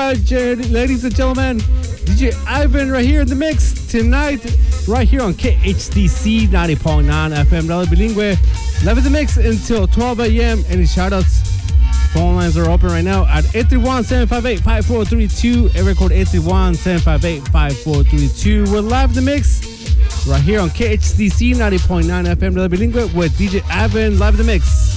ladies and gentlemen. DJ Ivan right here in the mix tonight, right here on KHDC 90.9 FM, Radio Bilingue. Live in the mix until 12 a.m. Any shoutouts? Phone lines are open right now at 831-758-5432. Area code 831-758-5432. We're live in the mix right here on KHDC 90.9 FM, Radio Bilingue with DJ Ivan live in the mix.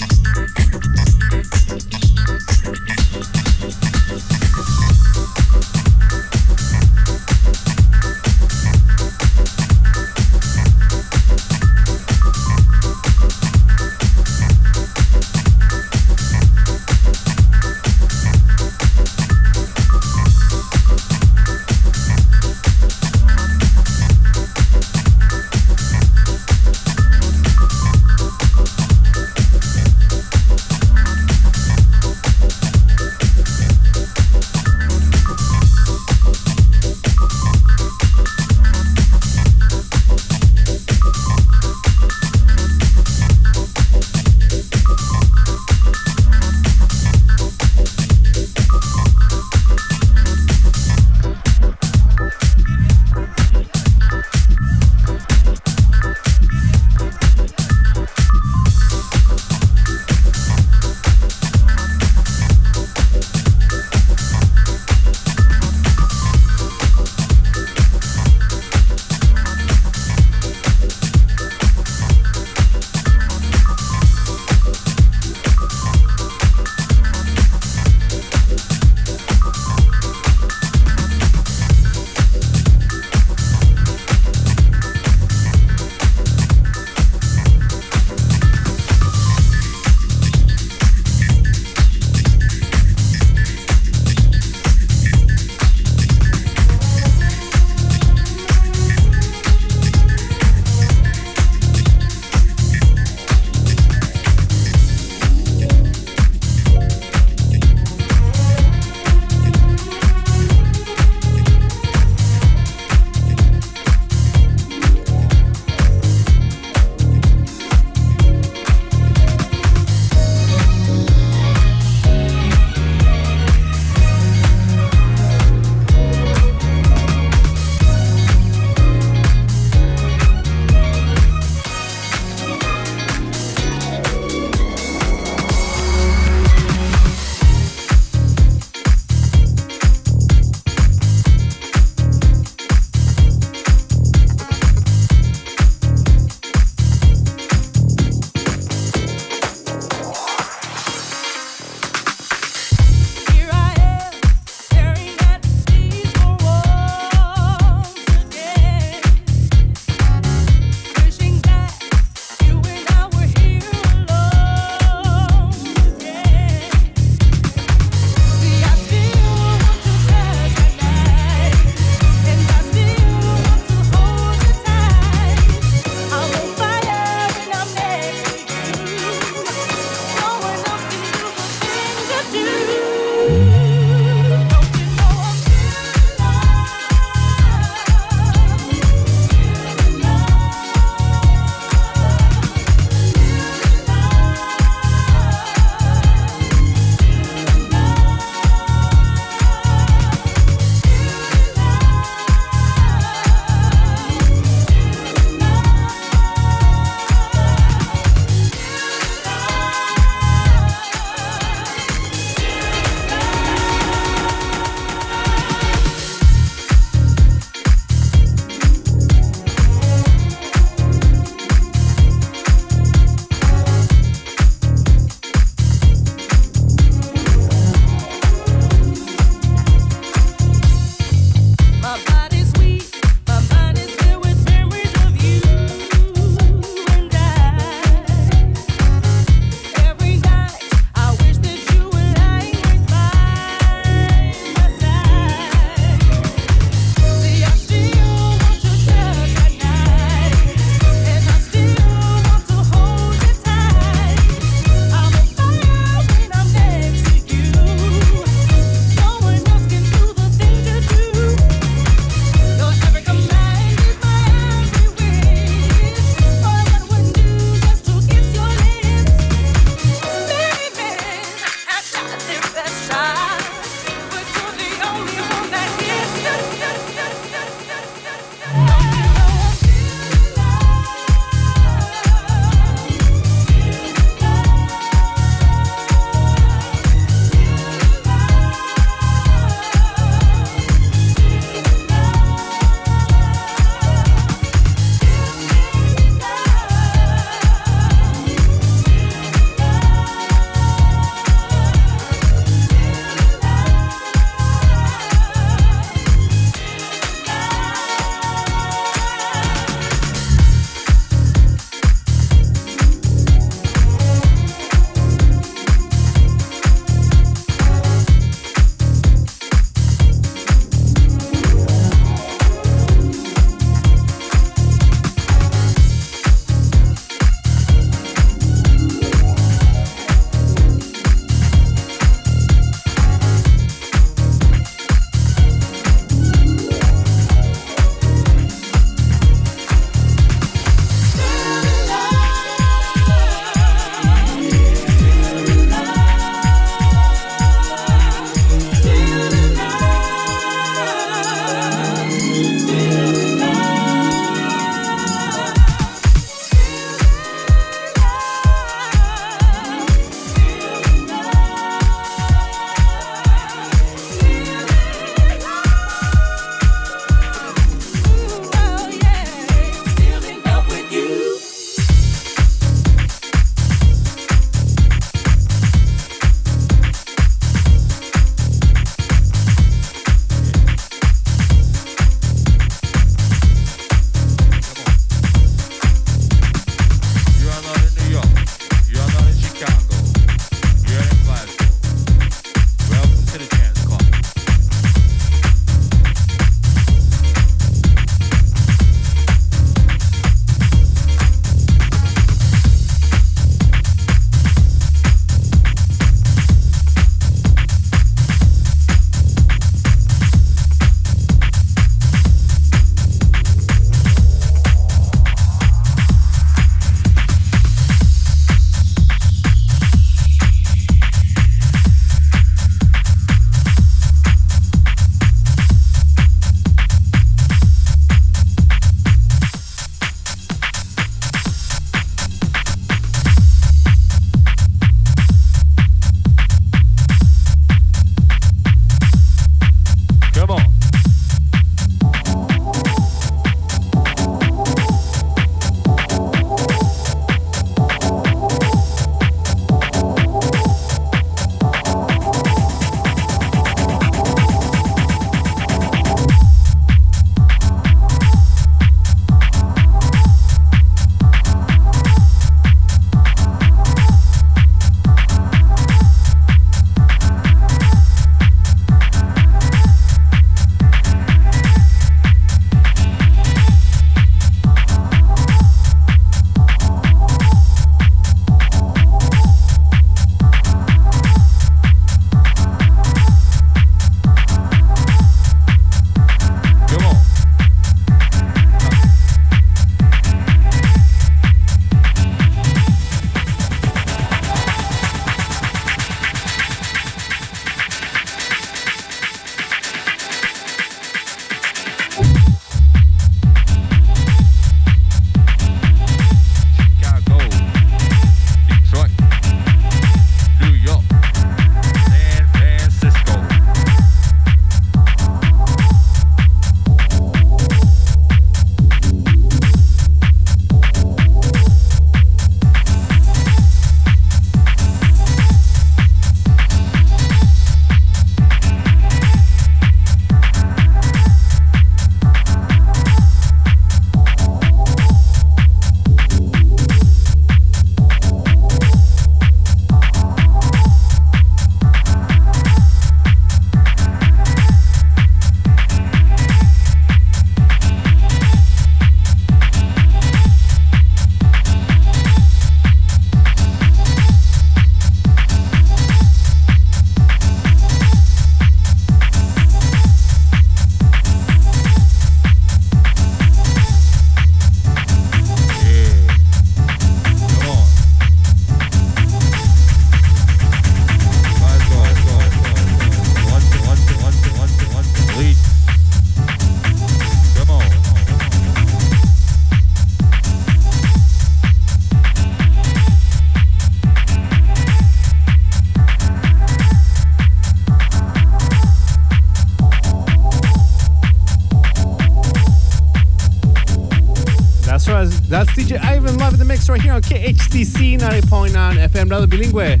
Right here on KHDC 90.9 FM, Radio Bilingue.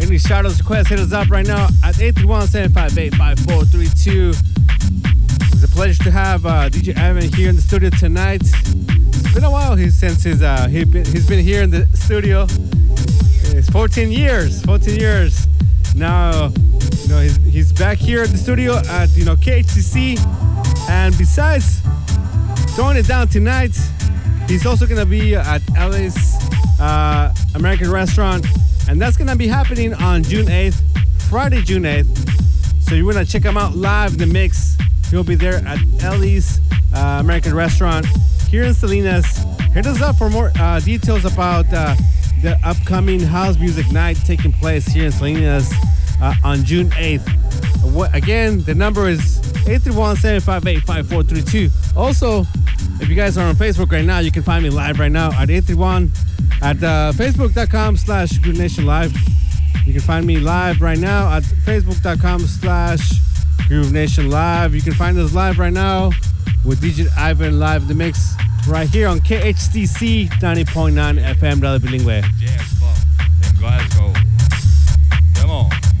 Any shoutouts, requests, hit us up right now at 831-758-5432. It's a pleasure to have uh, DJ Ivan here in the studio tonight. It's been a while since his, uh, he he's been here in the studio. It's 14 years, 14 years. Now, you know, he's, he's back here at the studio at, you know, KHDC. And besides throwing it down tonight, he's also going to be at Ellie's uh, American Restaurant. And that's going to be happening on June 8th, Friday, June 8th. So you want to check him out live in the mix. He'll be there at Ellie's uh, American Restaurant here in Salinas. Hit us up for more uh, details about uh, the upcoming house music night taking place here in Salinas uh, on June 8th. What, again, the number is 831-758-5432. Also, if you guys are on Facebook right now, you can find me live right now at 831 at uh, facebook.com slash Groove Nation Live. You can find me live right now at facebook.com slash Groove Nation Live. You can find us live right now with DJ Ivan live in the mix right here on KHDC 90.9 FM Bilingue. Jazz Club in Glasgow. Come on.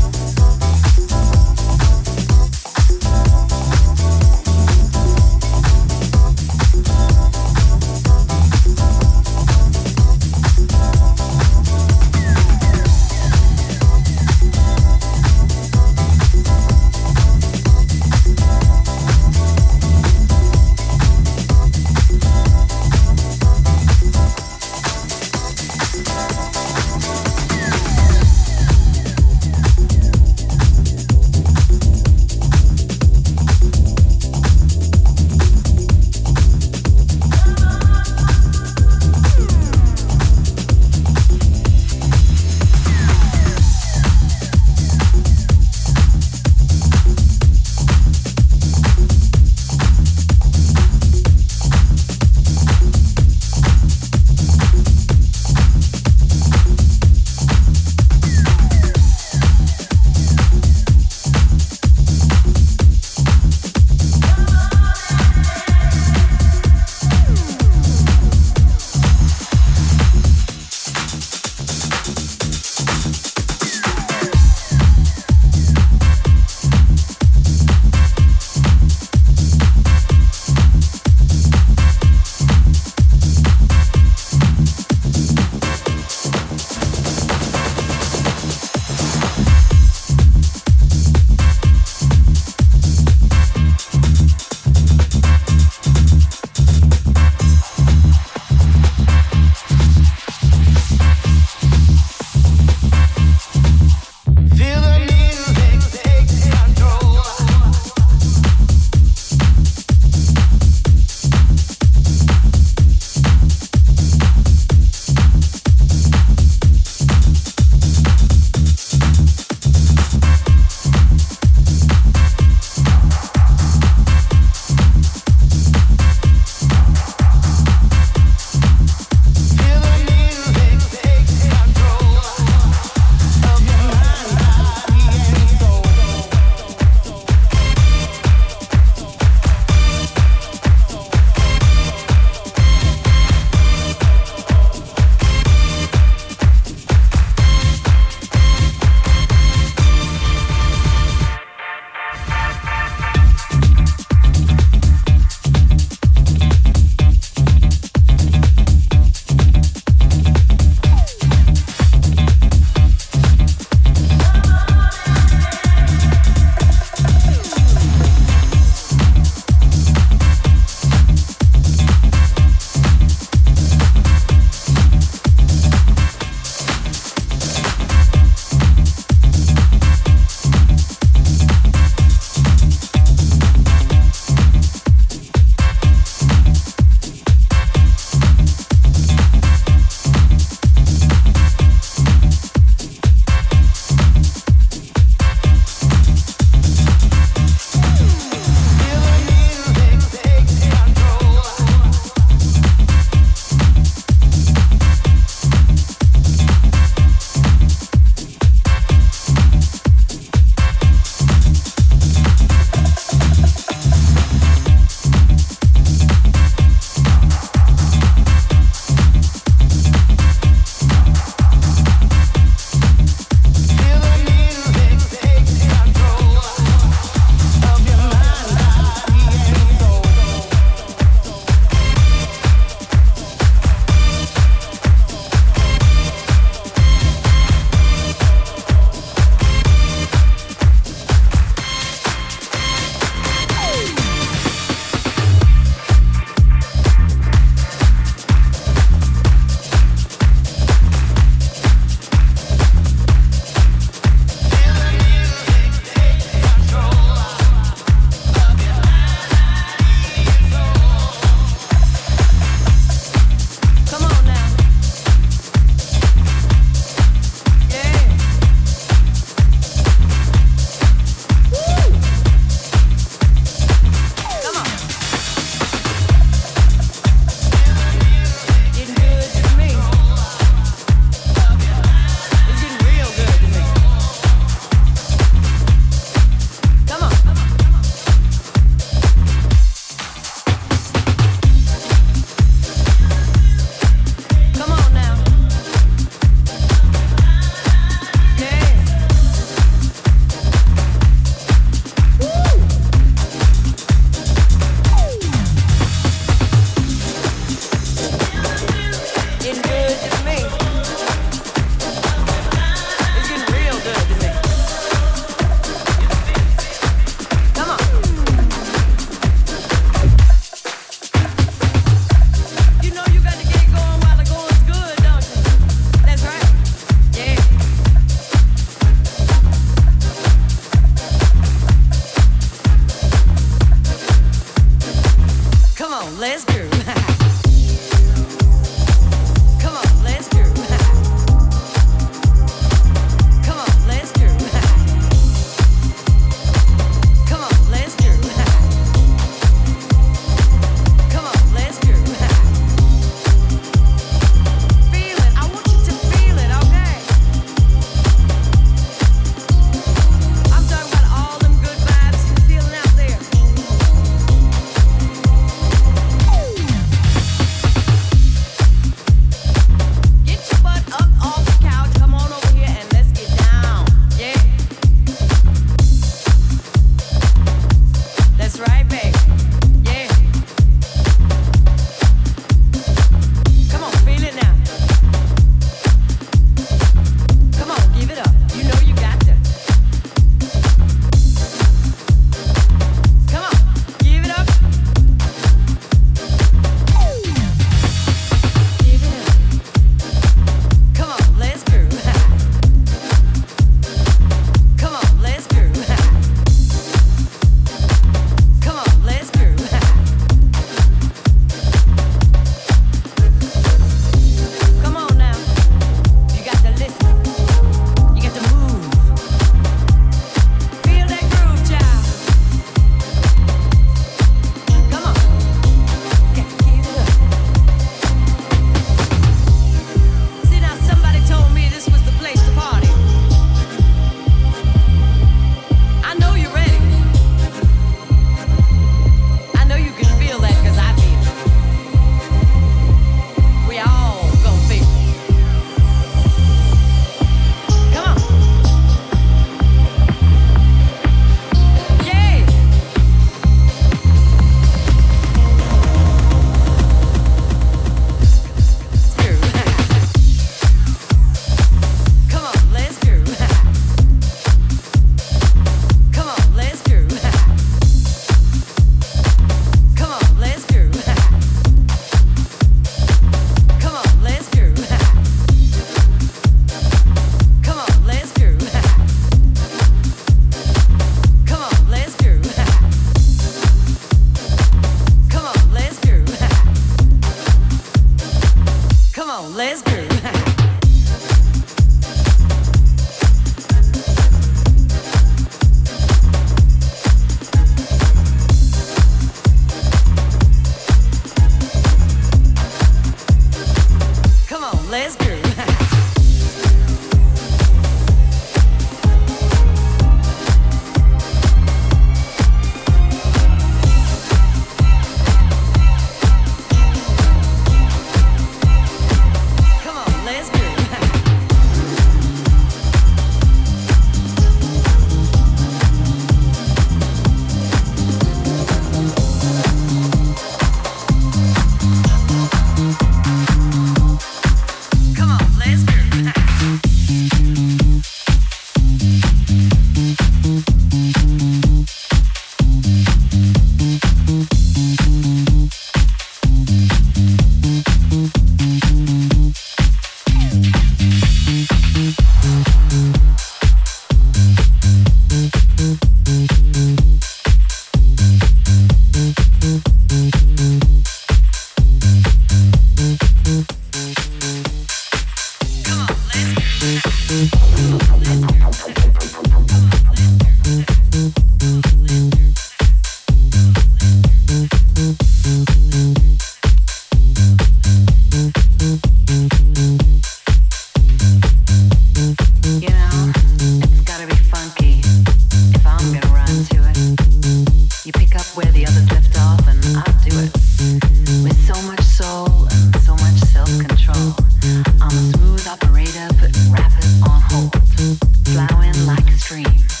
dream.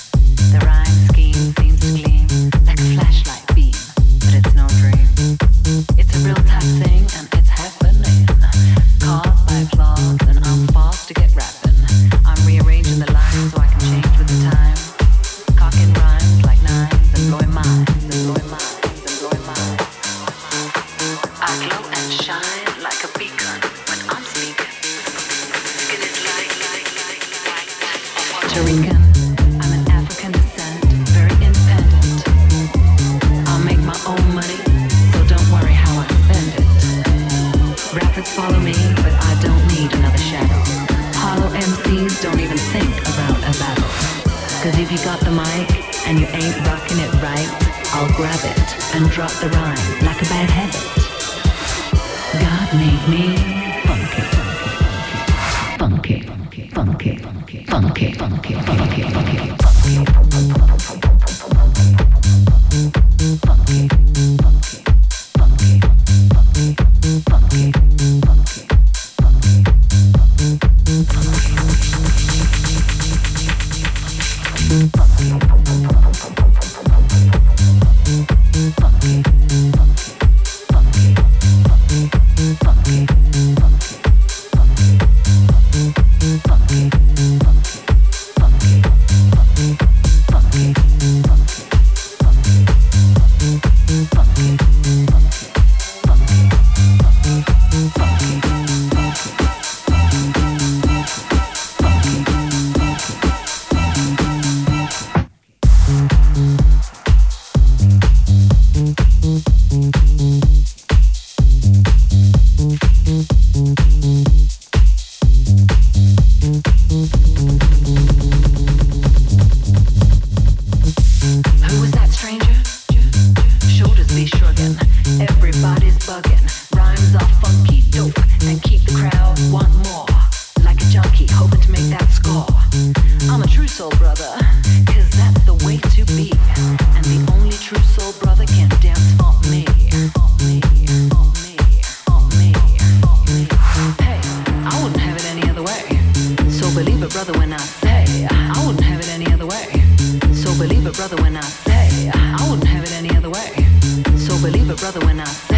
enough.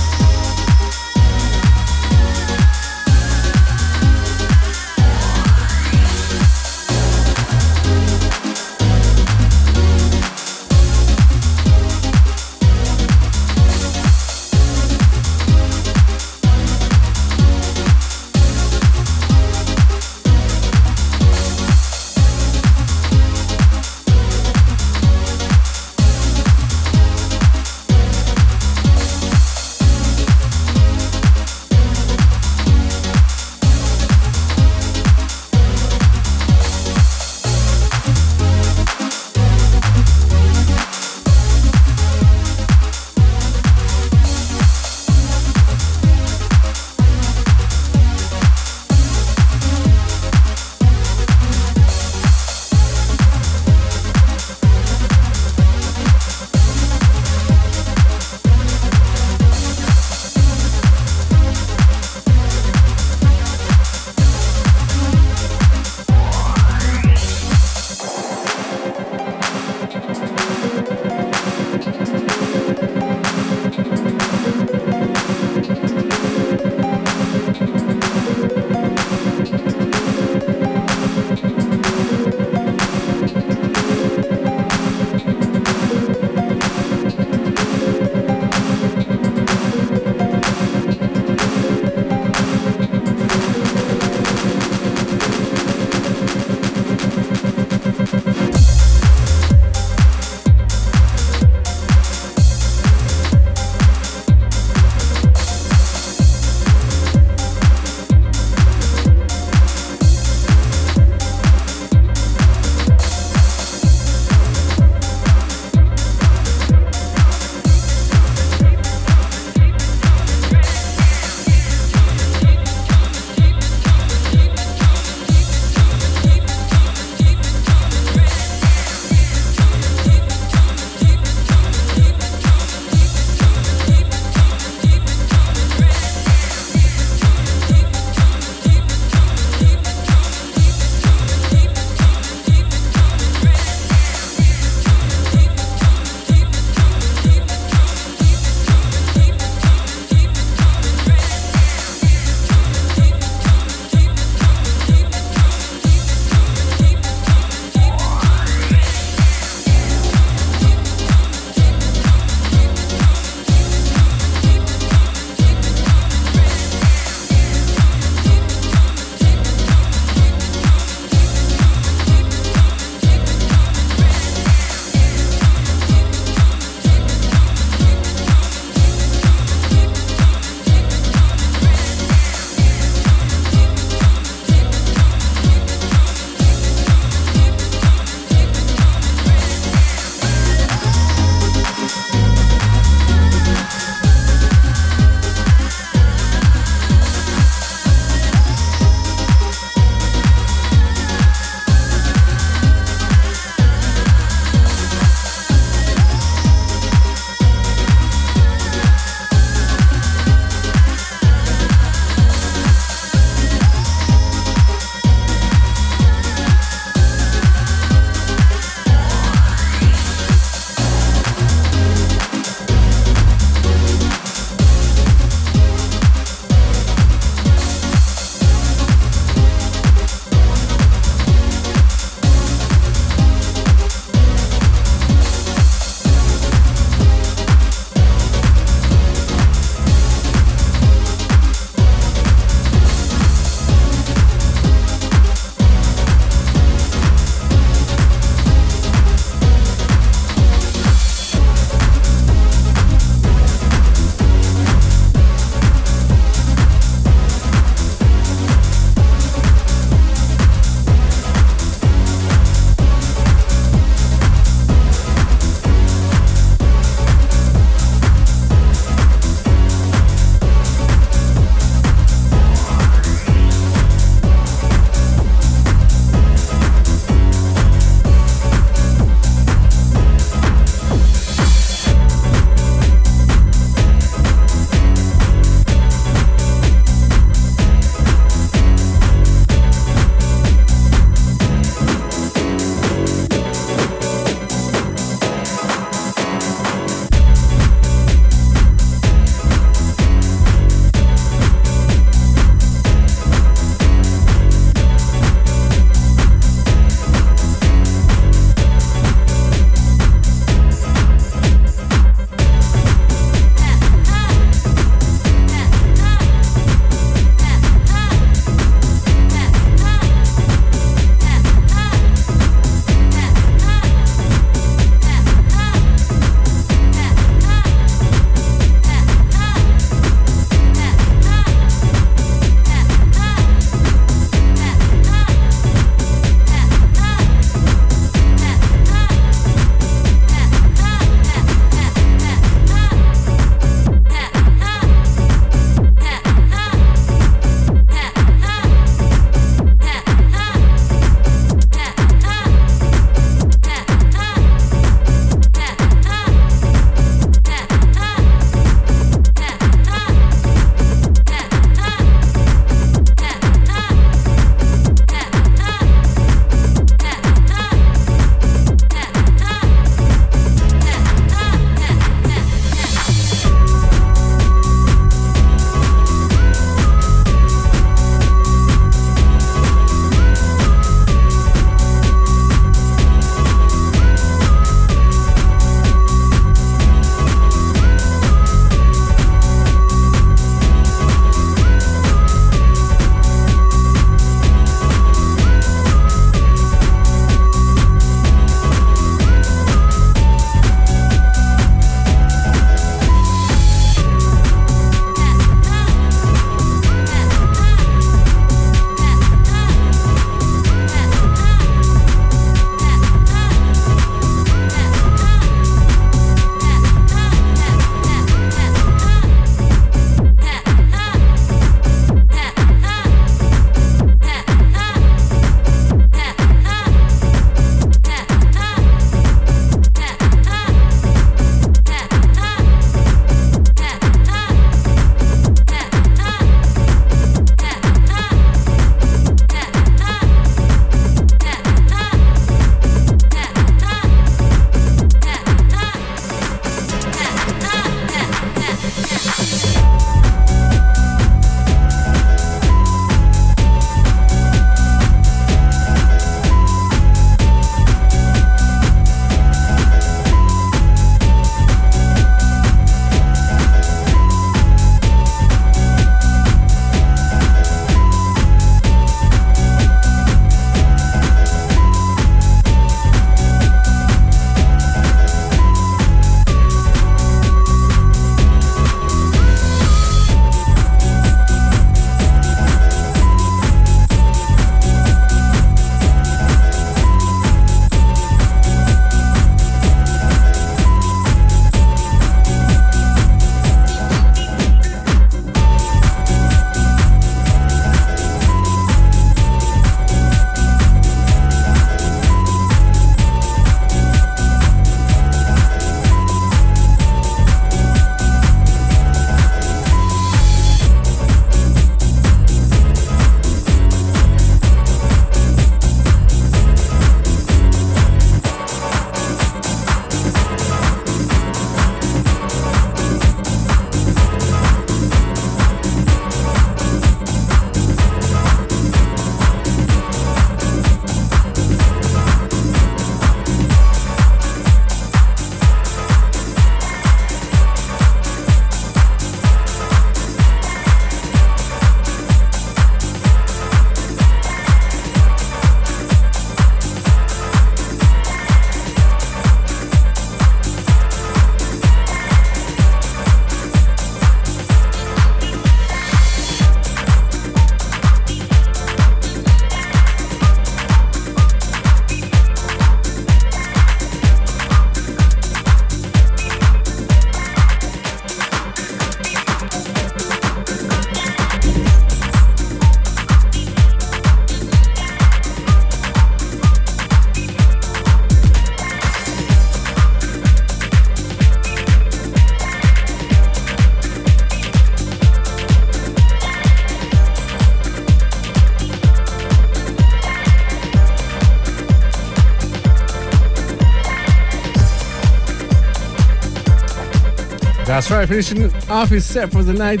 That's right, finishing off his set for the night.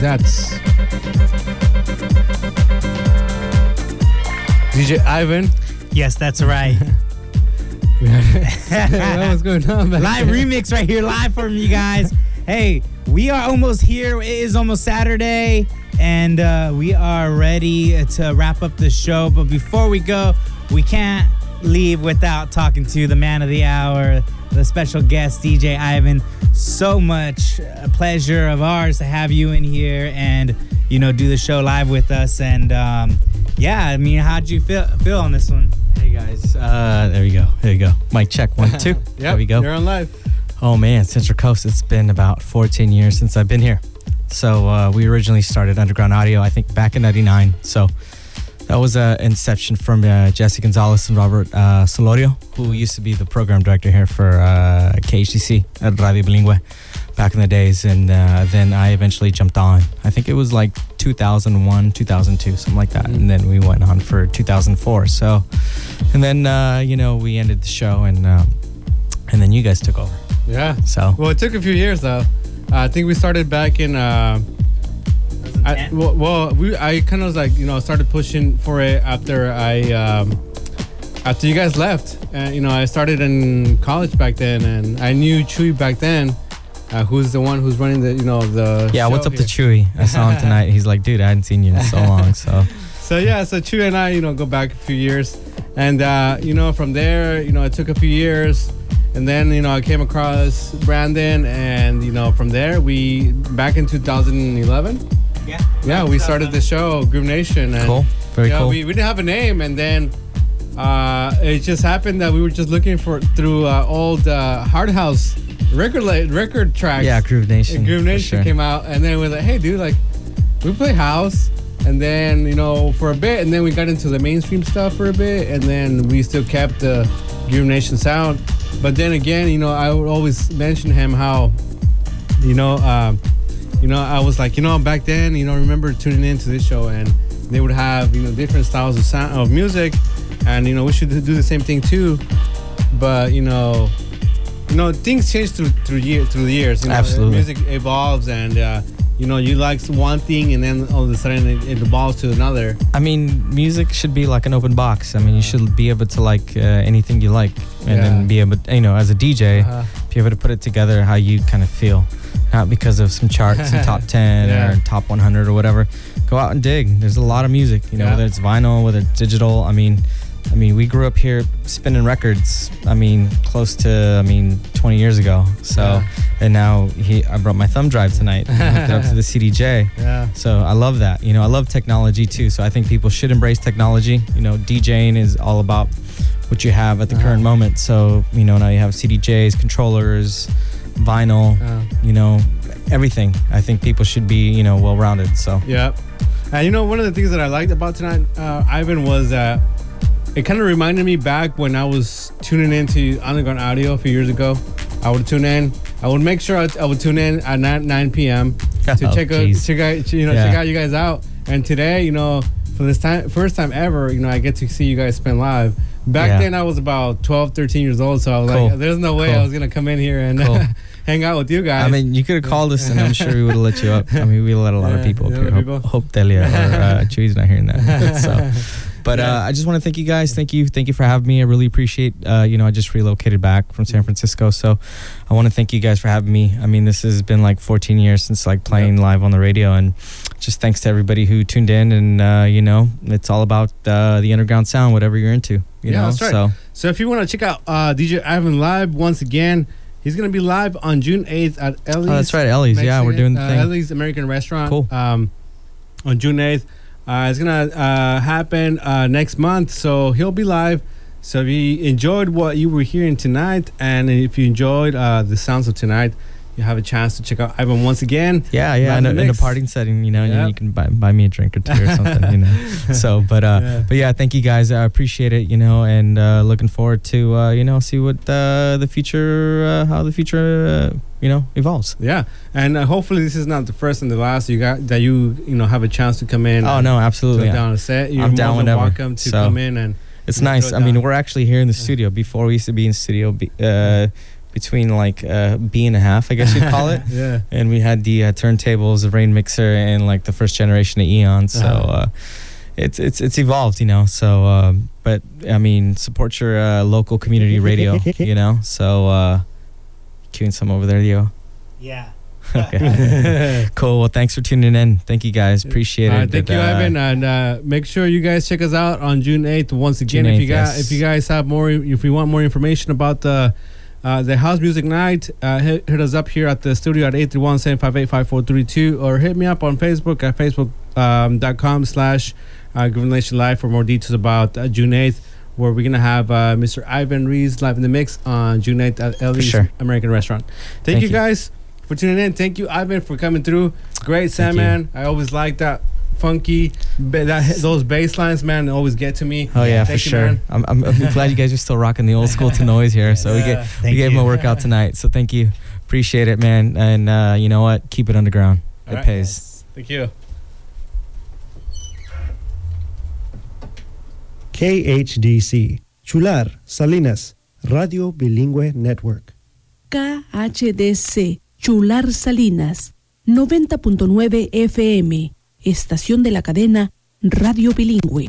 That's DJ Ivan. Yes, that's right. What's going on, man? live remix right here, live from you guys. Hey, we are almost here. It is almost Saturday, and uh, we are ready to wrap up the show. But before we go, we can't leave without talking to the man of the hour, the special guest, DJ Ivan. So much a pleasure of ours to have you in here and you know do the show live with us. And um, yeah, I mean, how'd you feel feel on this one? Hey guys, uh, there you go. There you go. Mic check one, two. Yep, there we go. You're on live. Oh man, Central Coast. It's been about 14 years since I've been here. So uh, we originally started Underground Audio, I think, back in '99. So that was an inception from uh, Jesse Gonzalez and Robert uh, Solorio, who used to be the program director here for uh, KHDC at Radio Bilingüe back in the days. And uh, then I eventually jumped on. I think it was like 2001, 2002, something like that. And then we went on for 2004. So, and then uh, you know we ended the show, and um, and then you guys took over. Yeah. So Well, it took a few years though. I think we started back in. Uh, I, well, well, we I kind of was like you know started pushing for it after I um, after you guys left. And you know I started in college back then, and I knew Chewy back then, uh, who's the one who's running the you know the Yeah, what's show up to. Chewy? I saw him tonight. He's like, dude, I hadn't seen you in so long. So So yeah, so Chewy and I, you know, go back a few years, and uh, you know, from there, you know, it took a few years, and then you know, I came across Brandon, and you know, from there, we back in 2011, Yeah. yeah, we started the show Groove Nation, and cool, very yeah, cool. we, we didn't have a name, and then uh, it just happened that we were just looking for through uh, old uh, Hard House record record tracks. yeah, Groove Nation. And Groove Nation sure. came out, and then we're like, hey, dude, like, we play house. And then, you know, for a bit, and then we got into the mainstream stuff for a bit, and then we still kept the Groove Nation sound. But then again, you know, I would always mention him how, you know, um, you know, I was like, you know, back then, you know, I remember tuning into this show, and they would have, you know, different styles of sound of music, and you know, we should do the same thing too. But you know, you know, things change through through year through the years. You know, Absolutely. music evolves, and uh, you know, you like one thing, and then all of a sudden it, it evolves to another. I mean, music should be like an open box. I mean, you should be able to like uh, anything you like, and Yeah. then be able, you know, as a DJ, Uh-huh. be able to put it together how you kind of feel, not because of some charts and top 10 Yeah. or top 100 or whatever. Go out and dig. There's a lot of music, you know, Yeah. whether it's vinyl, whether it's digital. I mean, I mean, we grew up here spinning records. I mean, close to, I mean, 20 years ago. So, Yeah. and now he, I brought my thumb drive tonight, hooked it up to the CDJ. Yeah. So I love that. You know, I love technology too. So I think people should embrace technology. You know, DJing is all about what you have at the Uh-huh. current moment. So, you know, now you have CDJs, controllers, vinyl, Yeah. you know, everything. I think people should be, you know, well rounded. So, Yeah. And you know, one of the things that I liked about tonight, uh, Ivan, was that it kind of reminded me back when I was tuning into Underground Audio a few years ago. I would tune in. I would make sure I, I would tune in at 9, 9 p.m. to Oh, check out, check out, you know, Yeah. check out you guys out. And today, you know, for this time, first time ever, you know, I get to see you guys spin live. Back Yeah. then, I was about 12, 13 years old, so I was Cool. like, "There's no way I was gonna come in here and Cool. hang out with you guys." I mean, you could have called us and I'm sure we would have let you up. I mean, we let a lot Yeah, of people up here. people. Hope, hope Delia or uh, Chewy's not hearing that. So. But Yeah. uh, I just want to thank you guys. Thank you, thank you for having me. I really appreciate. Uh, you know, I just relocated back from San Francisco, so I want to thank you guys for having me. I mean, this has been like 14 years since like playing live on the radio, and just thanks to everybody who tuned in. And uh, you know, it's all about uh, the underground sound, whatever you're into. You Yeah, know, that's right. so So if you want to check out uh, DJ Ivan live once again, he's gonna be live on June eighth at Ellie's. oh, that's right, Ellie's. Yeah, we're doing the uh, thing. Ellie's American Restaurant. Cool. Um, on June eighth, uh, it's gonna uh, happen uh, next month. So he'll be live. So if you enjoyed what you were hearing tonight, and if you enjoyed uh, the sounds of tonight, you have a chance to check out Ivan once again. Yeah, yeah, in a, in a partying setting, you know, and you can buy, buy me a drink or two or something, you know. So, but uh, Yeah. but yeah, thank you guys. I appreciate it, you know, and uh, looking forward to uh, you know see what uh, the future, uh, how the future, uh, you know, evolves. Yeah, and uh, hopefully this is not the first and the last you got that you you know have a chance to come in. Oh no, absolutely. down a set. You're I'm down whenever. welcome to So- come in and It's nice. I mean, we're actually here in the studio. Before we used to be in studio, be- uh, between like a B and a half, I guess you'd call it. Yeah. and we had the uh, turntables, the Rane mixer, and like the first generation of Eon. So Uh-huh. uh, it's it's it's evolved, you know. So, um, but I mean, support your uh, local community radio, you know. So, uh, queuing some over there, Leo. Yeah. Okay, cool. Well, thanks for tuning in. Thank you guys. Appreciate it. right, thank you, Uh, Ivan, and uh, make sure you guys check us out on June eighth. Once again, June if you 8th, got yes. if you guys have more, if you want more information about the uh, the house music night, uh, hit, hit us up here at the studio at 831-758-5432 or hit me up on Facebook at facebook.com slash uh, Groove Nation Live for more details about uh, June 8th, where we're going to have uh, Mr. Ivan Ruiz live in the mix on June 8th at Ellie's sure. American Restaurant. Thank, Thank you, you. guys for tuning in. Thank you, Ivan, for coming through. Great Sandman. I always like that funky, ba- that those bass lines, man, they always get to me. Oh yeah, Thank for you, sure. I'm, I'm, I'm glad you guys are still rocking the old school to noise here. So we Yeah. get we gave you. him a workout tonight. So thank you, appreciate it, man. And uh, you know what? Keep it underground. All It right. pays. Thank you. KHDC, Chualar, Salinas, Radio Bilingüe Network. KHDC, Chualar Salinas, 90.9 FM, estación de la cadena Radio Bilingüe.